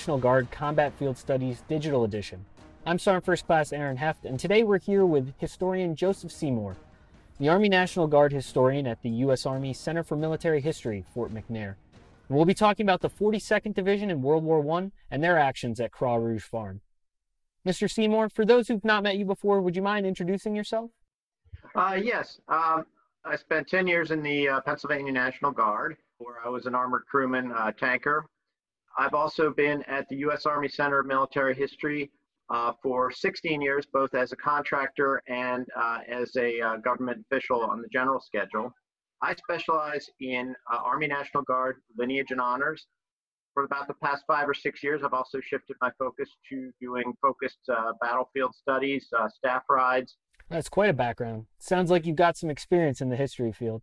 National Guard Combat Field Studies Digital Edition. I'm Sergeant First Class Aaron Heft, and today we're here with historian Joseph Seymour, the Army National Guard historian at the U.S. Army Center for Military History, Fort McNair. And we'll be talking about the 42nd Division in World War I and their actions at Croix Rouge Farm. Mr. Seymour, for those who've not met you before, would you mind introducing yourself? Uh, yes. Um, I spent 10 years in the uh, Pennsylvania National Guard, where I was an armored crewman uh, tanker. I've also been at the U.S. Army Center of Military History uh, for 16 years, both as a contractor and uh, as a uh, government official on the general schedule. I specialize in uh, Army National Guard lineage and honors. For about the past five or six years, I've also shifted my focus to doing focused battlefield studies, staff rides, that's quite a background. Sounds like you've got some experience in the history field.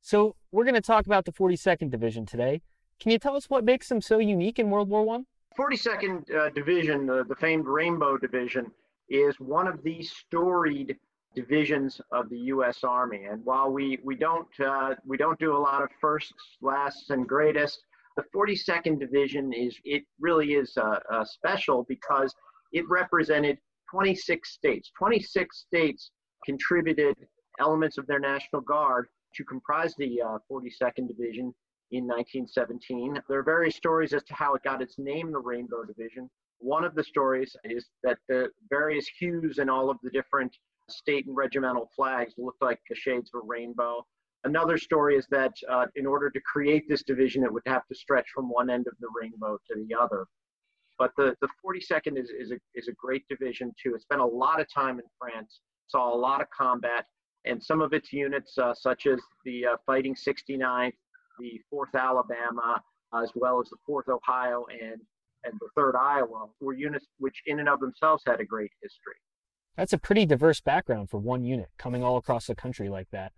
So, we're going to talk about the 42nd Division today. Can you tell us what makes them so unique in World War One? 42nd uh, Division, uh, the famed Rainbow Division, is one of the storied divisions of the U.S. Army. And while we we don't uh, we don't do a lot of firsts, lasts, and greatest, the 42nd Division is it really is uh, uh, special because it represented 26 states. 26 states contributed elements of their National Guard to comprise the uh, 42nd Division in 1917. There are various stories as to how it got its name, the Rainbow Division. One of the stories is that the various hues in all of the different state and regimental flags looked like the shades of a rainbow. Another story is that uh, in order to create this division, it would have to stretch from one end of the rainbow to the other. But the, the 42nd is, is, a, is a great division too. It spent a lot of time in France, saw a lot of combat, and some of its units, uh, such as the uh, Fighting 69th, the 4th Alabama, as well as the 4th Ohio and, and the 3rd Iowa, were units which in and of themselves had a great history. That's a pretty diverse background for one unit coming all across the country like that.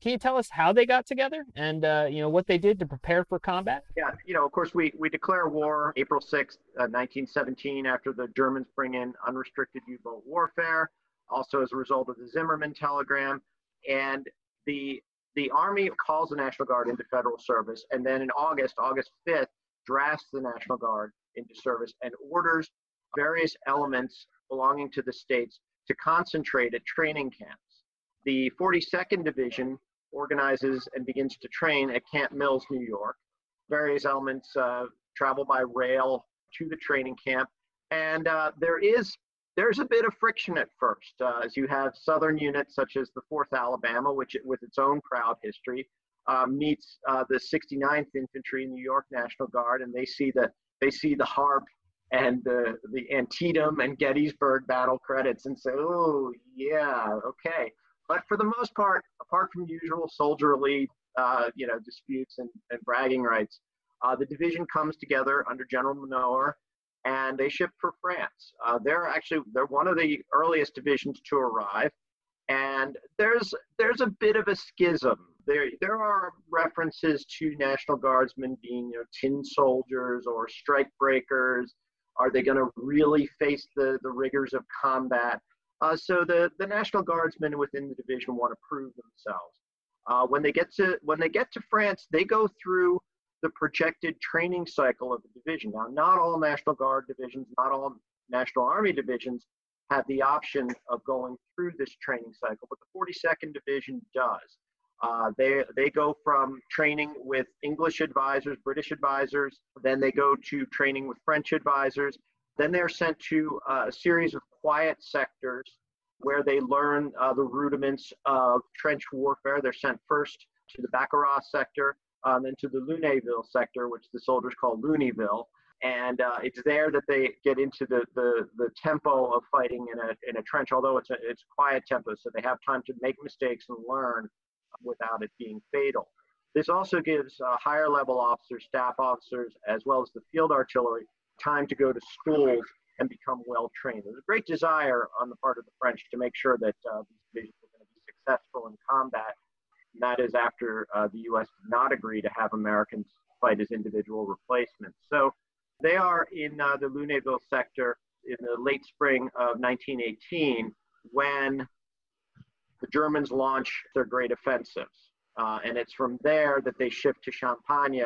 Can you tell us how they got together and uh, you know what they did to prepare for combat? Yeah, you know, of course, we we declare war April 6th, uh, 1917, after the Germans bring in unrestricted U-boat warfare. Also, as a result of the Zimmermann telegram, and the the Army calls the National Guard into federal service, and then in August, August 5th, drafts the National Guard into service and orders various elements belonging to the states to concentrate at training camps. The 42nd Division organizes and begins to train at Camp Mills, New York. Various elements uh, travel by rail to the training camp, and uh, there is there's a bit of friction at first, uh, as you have southern units such as the 4th Alabama, which with its own proud history, uh, meets uh, the 69th Infantry New York National Guard, and they see the they see the Harp and the the Antietam and Gettysburg battle credits and say, oh yeah, okay. But for the most part, apart from usual soldierly, uh, you know, disputes and, and bragging rights, uh, the division comes together under General Menoher, and they ship for France. Uh, they're actually they're one of the earliest divisions to arrive, and there's there's a bit of a schism. There there are references to National Guardsmen being you know tin soldiers or strike breakers. Are they going to really face the the rigors of combat? Uh, so the, the National Guardsmen within the division want to prove themselves. Uh, when they get to when they get to France, they go through the projected training cycle of the division. Now, not all National Guard divisions, not all National Army divisions have the option of going through this training cycle, but the 42nd Division does. Uh, they they go from training with English advisors, British advisors, then they go to training with French advisors, then they're sent to uh, a series of quiet sectors where they learn uh, the rudiments of trench warfare. They're sent first to the Baccarat sector, um, then to the Lunéville sector, which the soldiers call Looneyville. And uh, it's there that they get into the, the, the tempo of fighting in a, in a trench, although it's a it's quiet tempo, so they have time to make mistakes and learn without it being fatal. This also gives uh, higher level officers, staff officers, as well as the field artillery time to go to schools and become well trained. There's a great desire on the part of the French to make sure that uh, these divisions are going to be successful in combat. And that is after uh, the U.S. did not agree to have Americans fight as individual replacements. So they are in uh, the Lunéville sector in the late spring of 1918 when the Germans launch their great offensives. Uh, and it's from there that they shift to Champagne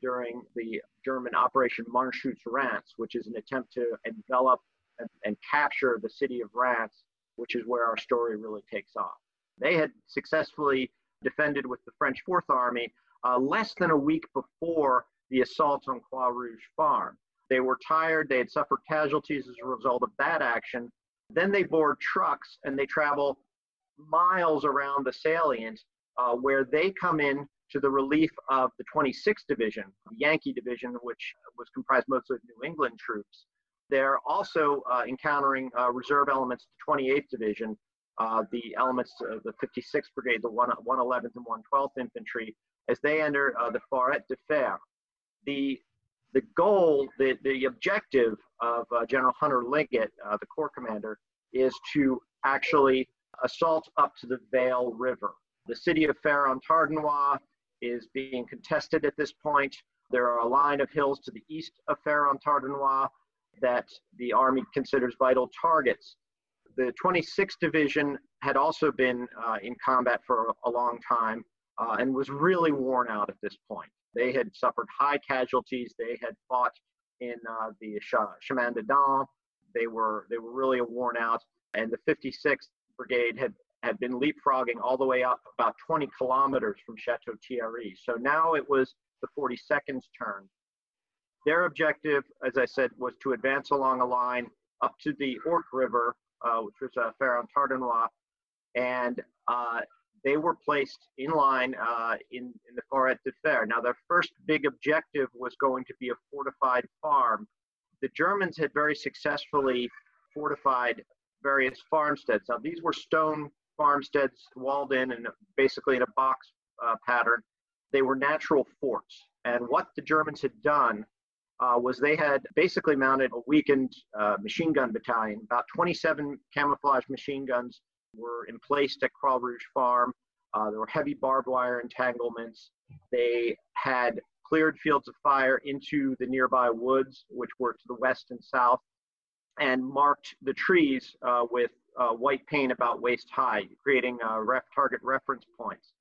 during the German Operation Marneschutz Reims, which is an attempt to envelop and, and capture the city of Reims, which is where our story really takes off. They had successfully defended with the French Fourth Army uh, less than a week before the assault on Croix Rouge Farm. They were tired, they had suffered casualties as a result of that action. Then they board trucks and they travel miles around the salient uh, where they come in to the relief of the 26th Division, the Yankee Division, which was comprised mostly of New England troops. They're also uh, encountering uh, reserve elements, of the 28th Division, uh, the elements of the 56th Brigade, the 1, 111th and 112th Infantry, as they enter uh, the Forêt de Fère. The, the goal, the, the objective of uh, General Hunter Liggett, uh, the Corps commander, is to actually assault up to the Vesle River. The city of Fère-en-Tardenois is being contested at this point. There are a line of hills to the east of Fère-en-Tardenois that the Army considers vital targets. The 26th Division had also been uh, in combat for a long time uh, and was really worn out at this point. They had suffered high casualties. They had fought in uh, the Chemin des Dames. They were they were really worn out, and the 56th Brigade had had been leapfrogging all the way up about 20 kilometers from Chateau Thierry. So now it was the 42nd's turn. Their objective, as I said, was to advance along a line up to the Ourcq River, which was uh, Fère-en-Tardenois, and uh, they were placed in line uh, in, in the Forêt de Fère. Now, their first big objective was going to be a fortified farm. The Germans had very successfully fortified various farmsteads. Now, these were stone farmsteads walled in and basically in a box uh, pattern. They were natural forts. And what the Germans had done uh, was they had basically mounted a weakened uh, machine gun battalion. About 27 camouflage machine guns were in place at Croix Rouge Farm. Uh, there were heavy barbed wire entanglements. They had cleared fields of fire into the nearby woods, which were to the west and south, and marked the trees uh, with uh, white paint about waist high, creating uh, ref target reference points.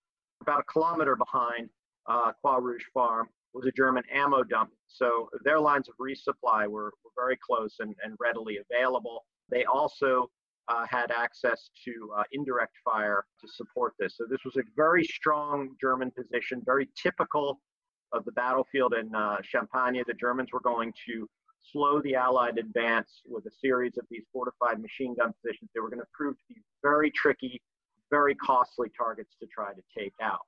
About a kilometer behind uh, Rouge Farm was a German ammo dump. So their lines of resupply were, were very close and, and readily available. They also uh, had access to uh, indirect fire to support this. So this was a very strong German position, very typical of the battlefield in uh, Champagne. The Germans were going to slow the Allied advance with a series of these fortified machine gun positions. They were going to prove to be very tricky, very costly targets to try to take out.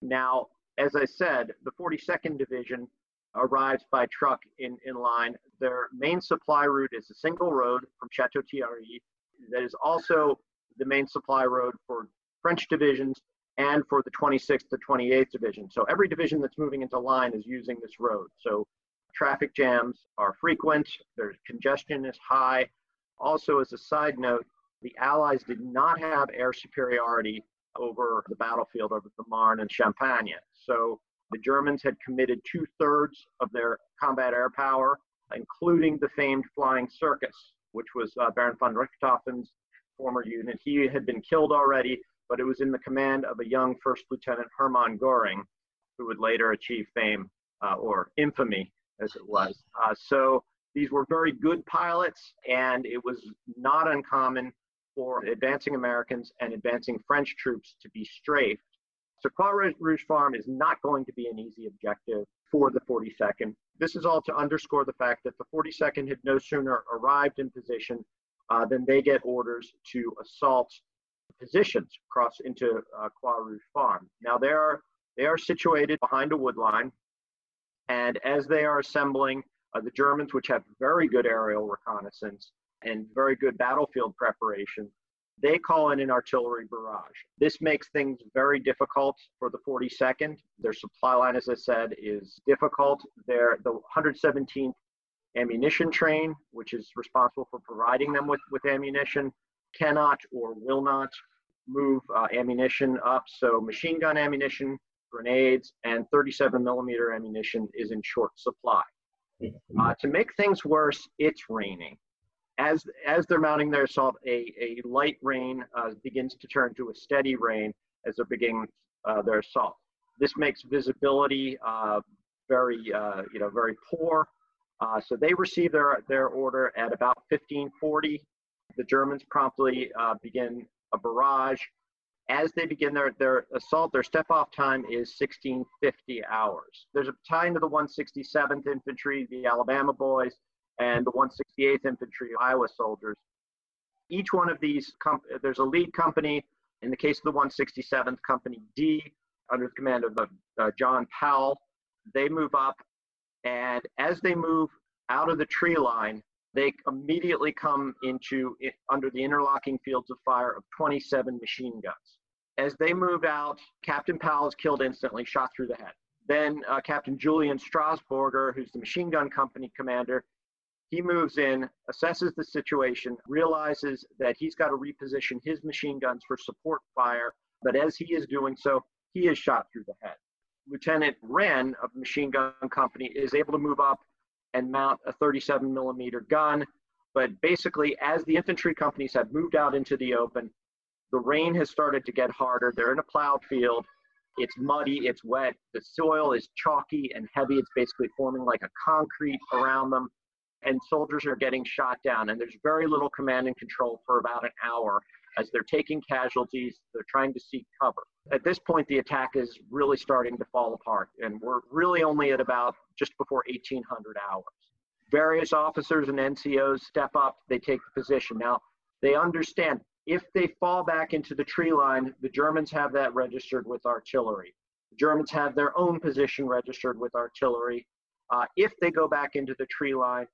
Now, as I said, the 42nd Division arrives by truck in, in line. Their main supply route is a single road from Chateau Thierry that is also the main supply road for French divisions and for the 26th to 28th Division. So every division that's moving into line is using this road. So traffic jams are frequent, there's congestion is high. Also, as a side note, the Allies did not have air superiority over the battlefield over the Marne and Champagne. So the Germans had committed two thirds of their combat air power, including the famed Flying Circus, which was uh, Baron von Richthofen's former unit. He had been killed already, but it was in the command of a young First Lieutenant Hermann Goring, who would later achieve fame uh, or infamy as it was. Uh, so these were very good pilots, and it was not uncommon for advancing Americans and advancing French troops to be strafed. So Croix Rouge Farm is not going to be an easy objective for the 42nd. This is all to underscore the fact that the 42nd had no sooner arrived in position uh, than they get orders to assault positions across into uh, Croix Rouge Farm. Now they are they are situated behind a wood line, and as they are assembling, uh, the Germans, which have very good aerial reconnaissance and very good battlefield preparation, they call in an artillery barrage. This makes things very difficult for the 42nd. Their supply line, as I said, is difficult. Their, the 117th ammunition train, which is responsible for providing them with, with ammunition, cannot or will not move uh, ammunition up. So machine gun ammunition grenades, and 37 millimeter ammunition is in short supply. Uh, to make things worse, it's raining. As, as they're mounting their assault, a, a light rain uh, begins to turn to a steady rain as they're beginning uh, their assault. This makes visibility uh, very, uh, you know, very poor. Uh, so they receive their, their order at about 1540. The Germans promptly uh, begin a barrage. As they begin their, their assault, their step off time is 1650 hours. There's a battalion of the 167th Infantry, the Alabama Boys, and the 168th Infantry, Iowa soldiers. Each one of these, there's a lead company. In the case of the 167th, Company D, under the command of uh, John Powell, they move up, and as they move out of the tree line, they immediately come into under the interlocking fields of fire of 27 machine guns. As they move out, Captain Powell is killed instantly, shot through the head. Then uh, Captain Julian Strasburger, who's the machine gun company commander, he moves in, assesses the situation, realizes that he's got to reposition his machine guns for support fire. But as he is doing so, he is shot through the head. Lieutenant Wren of the machine gun company is able to move up and mount a 37 millimeter gun. But basically, as the infantry companies have moved out into the open, the rain has started to get harder. They're in a plowed field. It's muddy, it's wet. The soil is chalky and heavy. It's basically forming like a concrete around them. And soldiers are getting shot down. And there's very little command and control for about an hour as they're taking casualties. They're trying to seek cover. At this point, the attack is really starting to fall apart. And we're really only at about just before 1800 hours. Various officers and NCOs step up, they take the position. Now, they understand if they fall back into the tree line, the Germans have that registered with artillery. The Germans have their own position registered with artillery. Uh, if they go back into the tree line,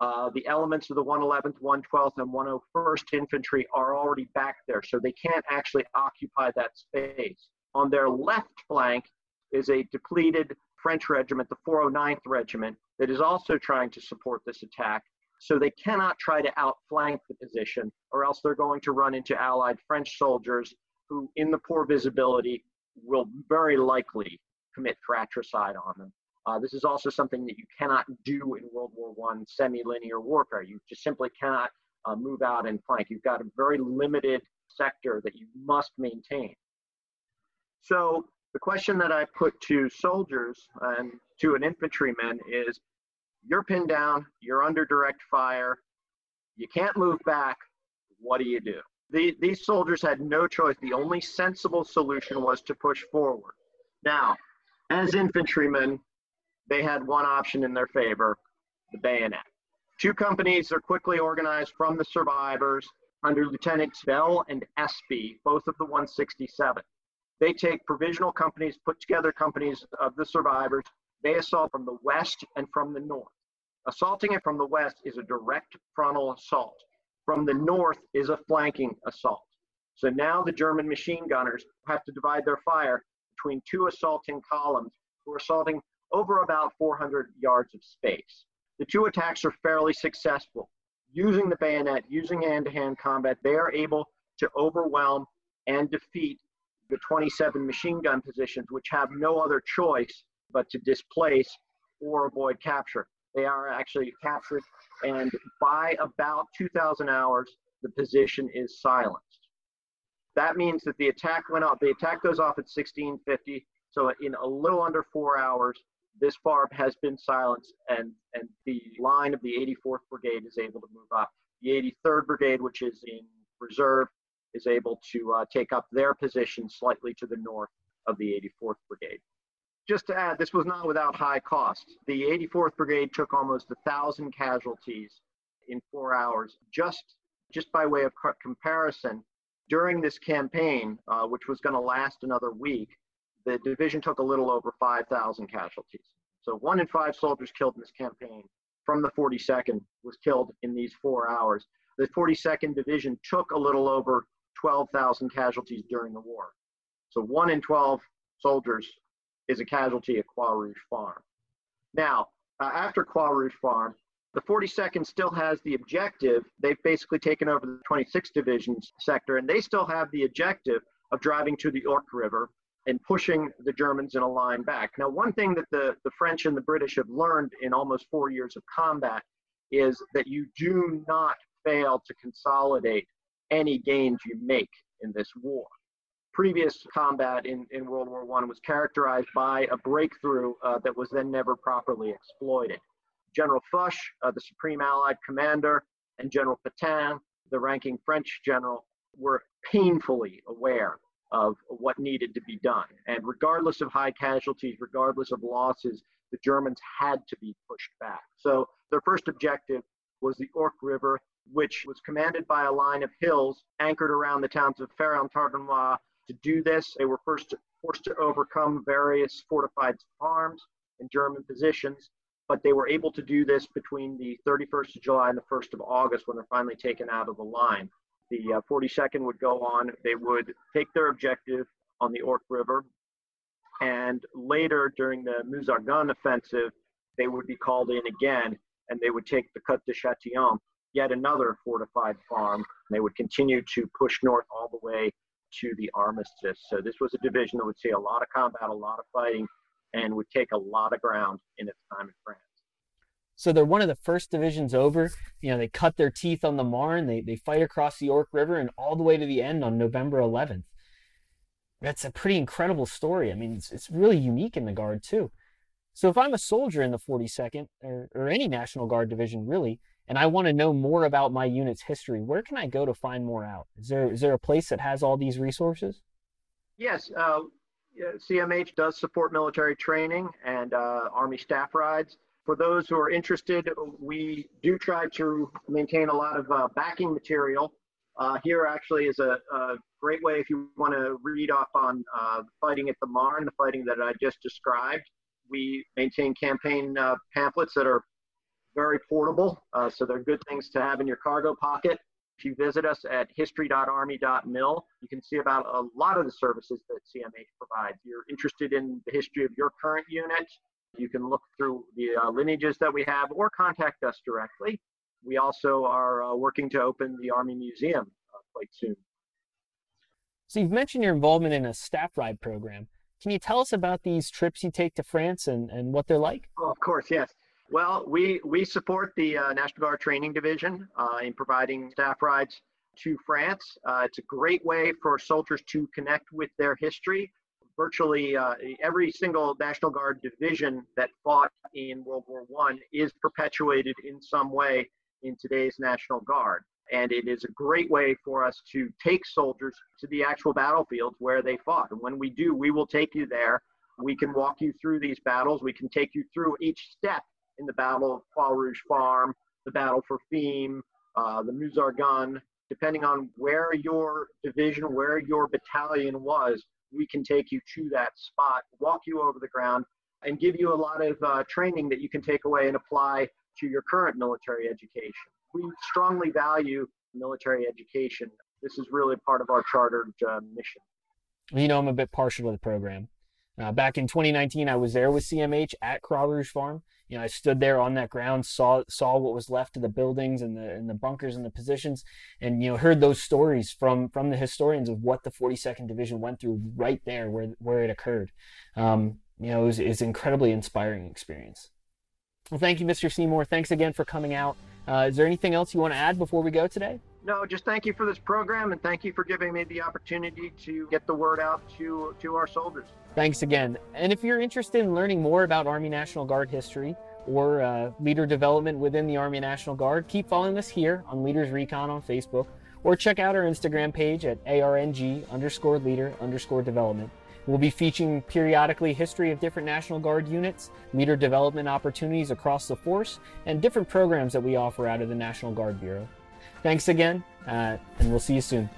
uh, the elements of the 111th, 112th, and 101st Infantry are already back there, so they can't actually occupy that space. On their left flank is a depleted French regiment, the 409th Regiment, that is also trying to support this attack. So they cannot try to outflank the position, or else they're going to run into Allied French soldiers who, in the poor visibility, will very likely commit fratricide on them. Uh, this is also something that you cannot do in World War One semi-linear warfare. You just simply cannot uh, move out and flank. You've got a very limited sector that you must maintain. So the question that I put to soldiers and to an infantryman is you're pinned down, you're under direct fire, you can't move back. What do you do? The, these soldiers had no choice. The only sensible solution was to push forward. Now, as infantrymen, they had one option in their favor the bayonet. Two companies are quickly organized from the survivors under Lieutenants Bell and Espy, both of the 167. They take provisional companies, put together companies of the survivors, they assault from the west and from the north. Assaulting it from the west is a direct frontal assault. From the north is a flanking assault. So now the German machine gunners have to divide their fire between two assaulting columns who are assaulting over about 400 yards of space. The two attacks are fairly successful. Using the bayonet, using hand to hand combat, they are able to overwhelm and defeat the 27 machine gun positions, which have no other choice but to displace or avoid capture. They are actually captured, and by about 2,000 hours, the position is silenced. That means that the attack went off. The attack goes off at 1650. So in a little under four hours, this far has been silenced, and and the line of the 84th Brigade is able to move up. The 83rd Brigade, which is in reserve, is able to uh, take up their position slightly to the north of the 84th Brigade just to add, this was not without high cost. The 84th Brigade took almost a thousand casualties in four hours. Just just by way of comparison, during this campaign, uh, which was going to last another week, the division took a little over 5,000 casualties. So one in five soldiers killed in this campaign from the 42nd was killed in these four hours. The 42nd Division took a little over 12,000 casualties during the war. So one in 12 soldiers is a casualty at Croix Rouge Farm. Now, uh, after Croix Rouge Farm, the 42nd still has the objective. They've basically taken over the 26th Division's sector, and they still have the objective of driving to the Ourcq River and pushing the Germans in a line back. Now, one thing that the, the French and the British have learned in almost four years of combat is that you do not fail to consolidate any gains you make in this war. previous combat in, in World War I was characterized by a breakthrough uh, that was then never properly exploited. General Foch, uh, the Supreme Allied Commander, and General Petain, the ranking French general, were painfully aware of what needed to be done. And regardless of high casualties, regardless of losses, the Germans had to be pushed back. So their first objective was the Ourcq River, which was commanded by a line of hills anchored around the towns of Fère-en-Tardenois. To do this, they were first forced to overcome various fortified farms and German positions, but they were able to do this between the 31st of July and the 1st of August when they're finally taken out of the line. The uh, 42nd would go on, they would take their objective on the Ourcq River, and later during the Meuse-Argonne offensive, they would be called in again and they would take the Côte de Châtillon, yet another fortified farm. They would continue to push north all the way to the armistice. So this was a division that would see a lot of combat, a lot of fighting, and would take a lot of ground in its time in France. So they're one of the first divisions over. You know, they cut their teeth on the Marne. They, they fight across the Ourcq River and all the way to the end on November 11th. That's a pretty incredible story. I mean, it's, it's really unique in the Guard, too. So if I'm a soldier in the 42nd or, or any National Guard division, really, and I want to know more about my unit's history, where can I go to find more out? Is there is there a place that has all these resources? Yes, uh, CMH does support military training and uh, Army staff rides. For those who are interested, we do try to maintain a lot of uh, backing material. Uh, here actually is a, a, great way if you want to read off on uh, fighting at the Marne, the fighting that I just described. We maintain campaign uh, pamphlets that are very portable, uh, so they're good things to have in your cargo pocket. If you visit us at history.army.mil, you can see about a lot of the services that CMH provides. If you're interested in the history of your current unit, you can look through the uh, lineages that we have or contact us directly. We also are uh, working to open the Army Museum uh, quite soon. So you've mentioned your involvement in a staff ride program. Can you tell us about these trips you take to France and, and what they're like? Oh, of course, yes. Well, we, we support the uh, National Guard Training Division uh, in providing staff rides to France. Uh, it's a great way for soldiers to connect with their history. Virtually uh, every single National Guard division that fought in World War I is perpetuated in some way in today's National Guard. And it is a great way for us to take soldiers to the actual battlefields where they fought. And when we do, we will take you there. We can walk you through these battles. We can take you through each step in the Battle of Croix Rouge Farm, the Battle for Fismes, uh, the Meuse-Argonne. Depending on where your division, where your battalion was, we can take you to that spot, walk you over the ground, and give you a lot of uh, training that you can take away and apply to your current military education we strongly value military education. This is really part of our chartered uh, mission. You know, I'm a bit partial to the program. Uh, back in 2019, I was there with CMH at Croix Rouge Farm. You know, I stood there on that ground, saw saw what was left of the buildings and the and the bunkers and the positions, and you know, heard those stories from from the historians of what the 42nd Division went through right there where where it occurred. Um, you know, it was, it was an incredibly inspiring experience. Well, thank you, Mr. Seymour. Thanks again for coming out. Uh, is there anything else you want to add before we go today? No, just thank you for this program and thank you for giving me the opportunity to get the word out to, to our soldiers. Thanks again. And if you're interested in learning more about Army National Guard history or uh, leader development within the Army National Guard, keep following us here on Leaders Recon on Facebook or check out our Instagram page at ARNG underscore leader underscore development. We'll be featuring periodically history of different National Guard units, leader development opportunities across the force, and different programs that we offer out of the National Guard Bureau. Thanks again, uh, and we'll see you soon.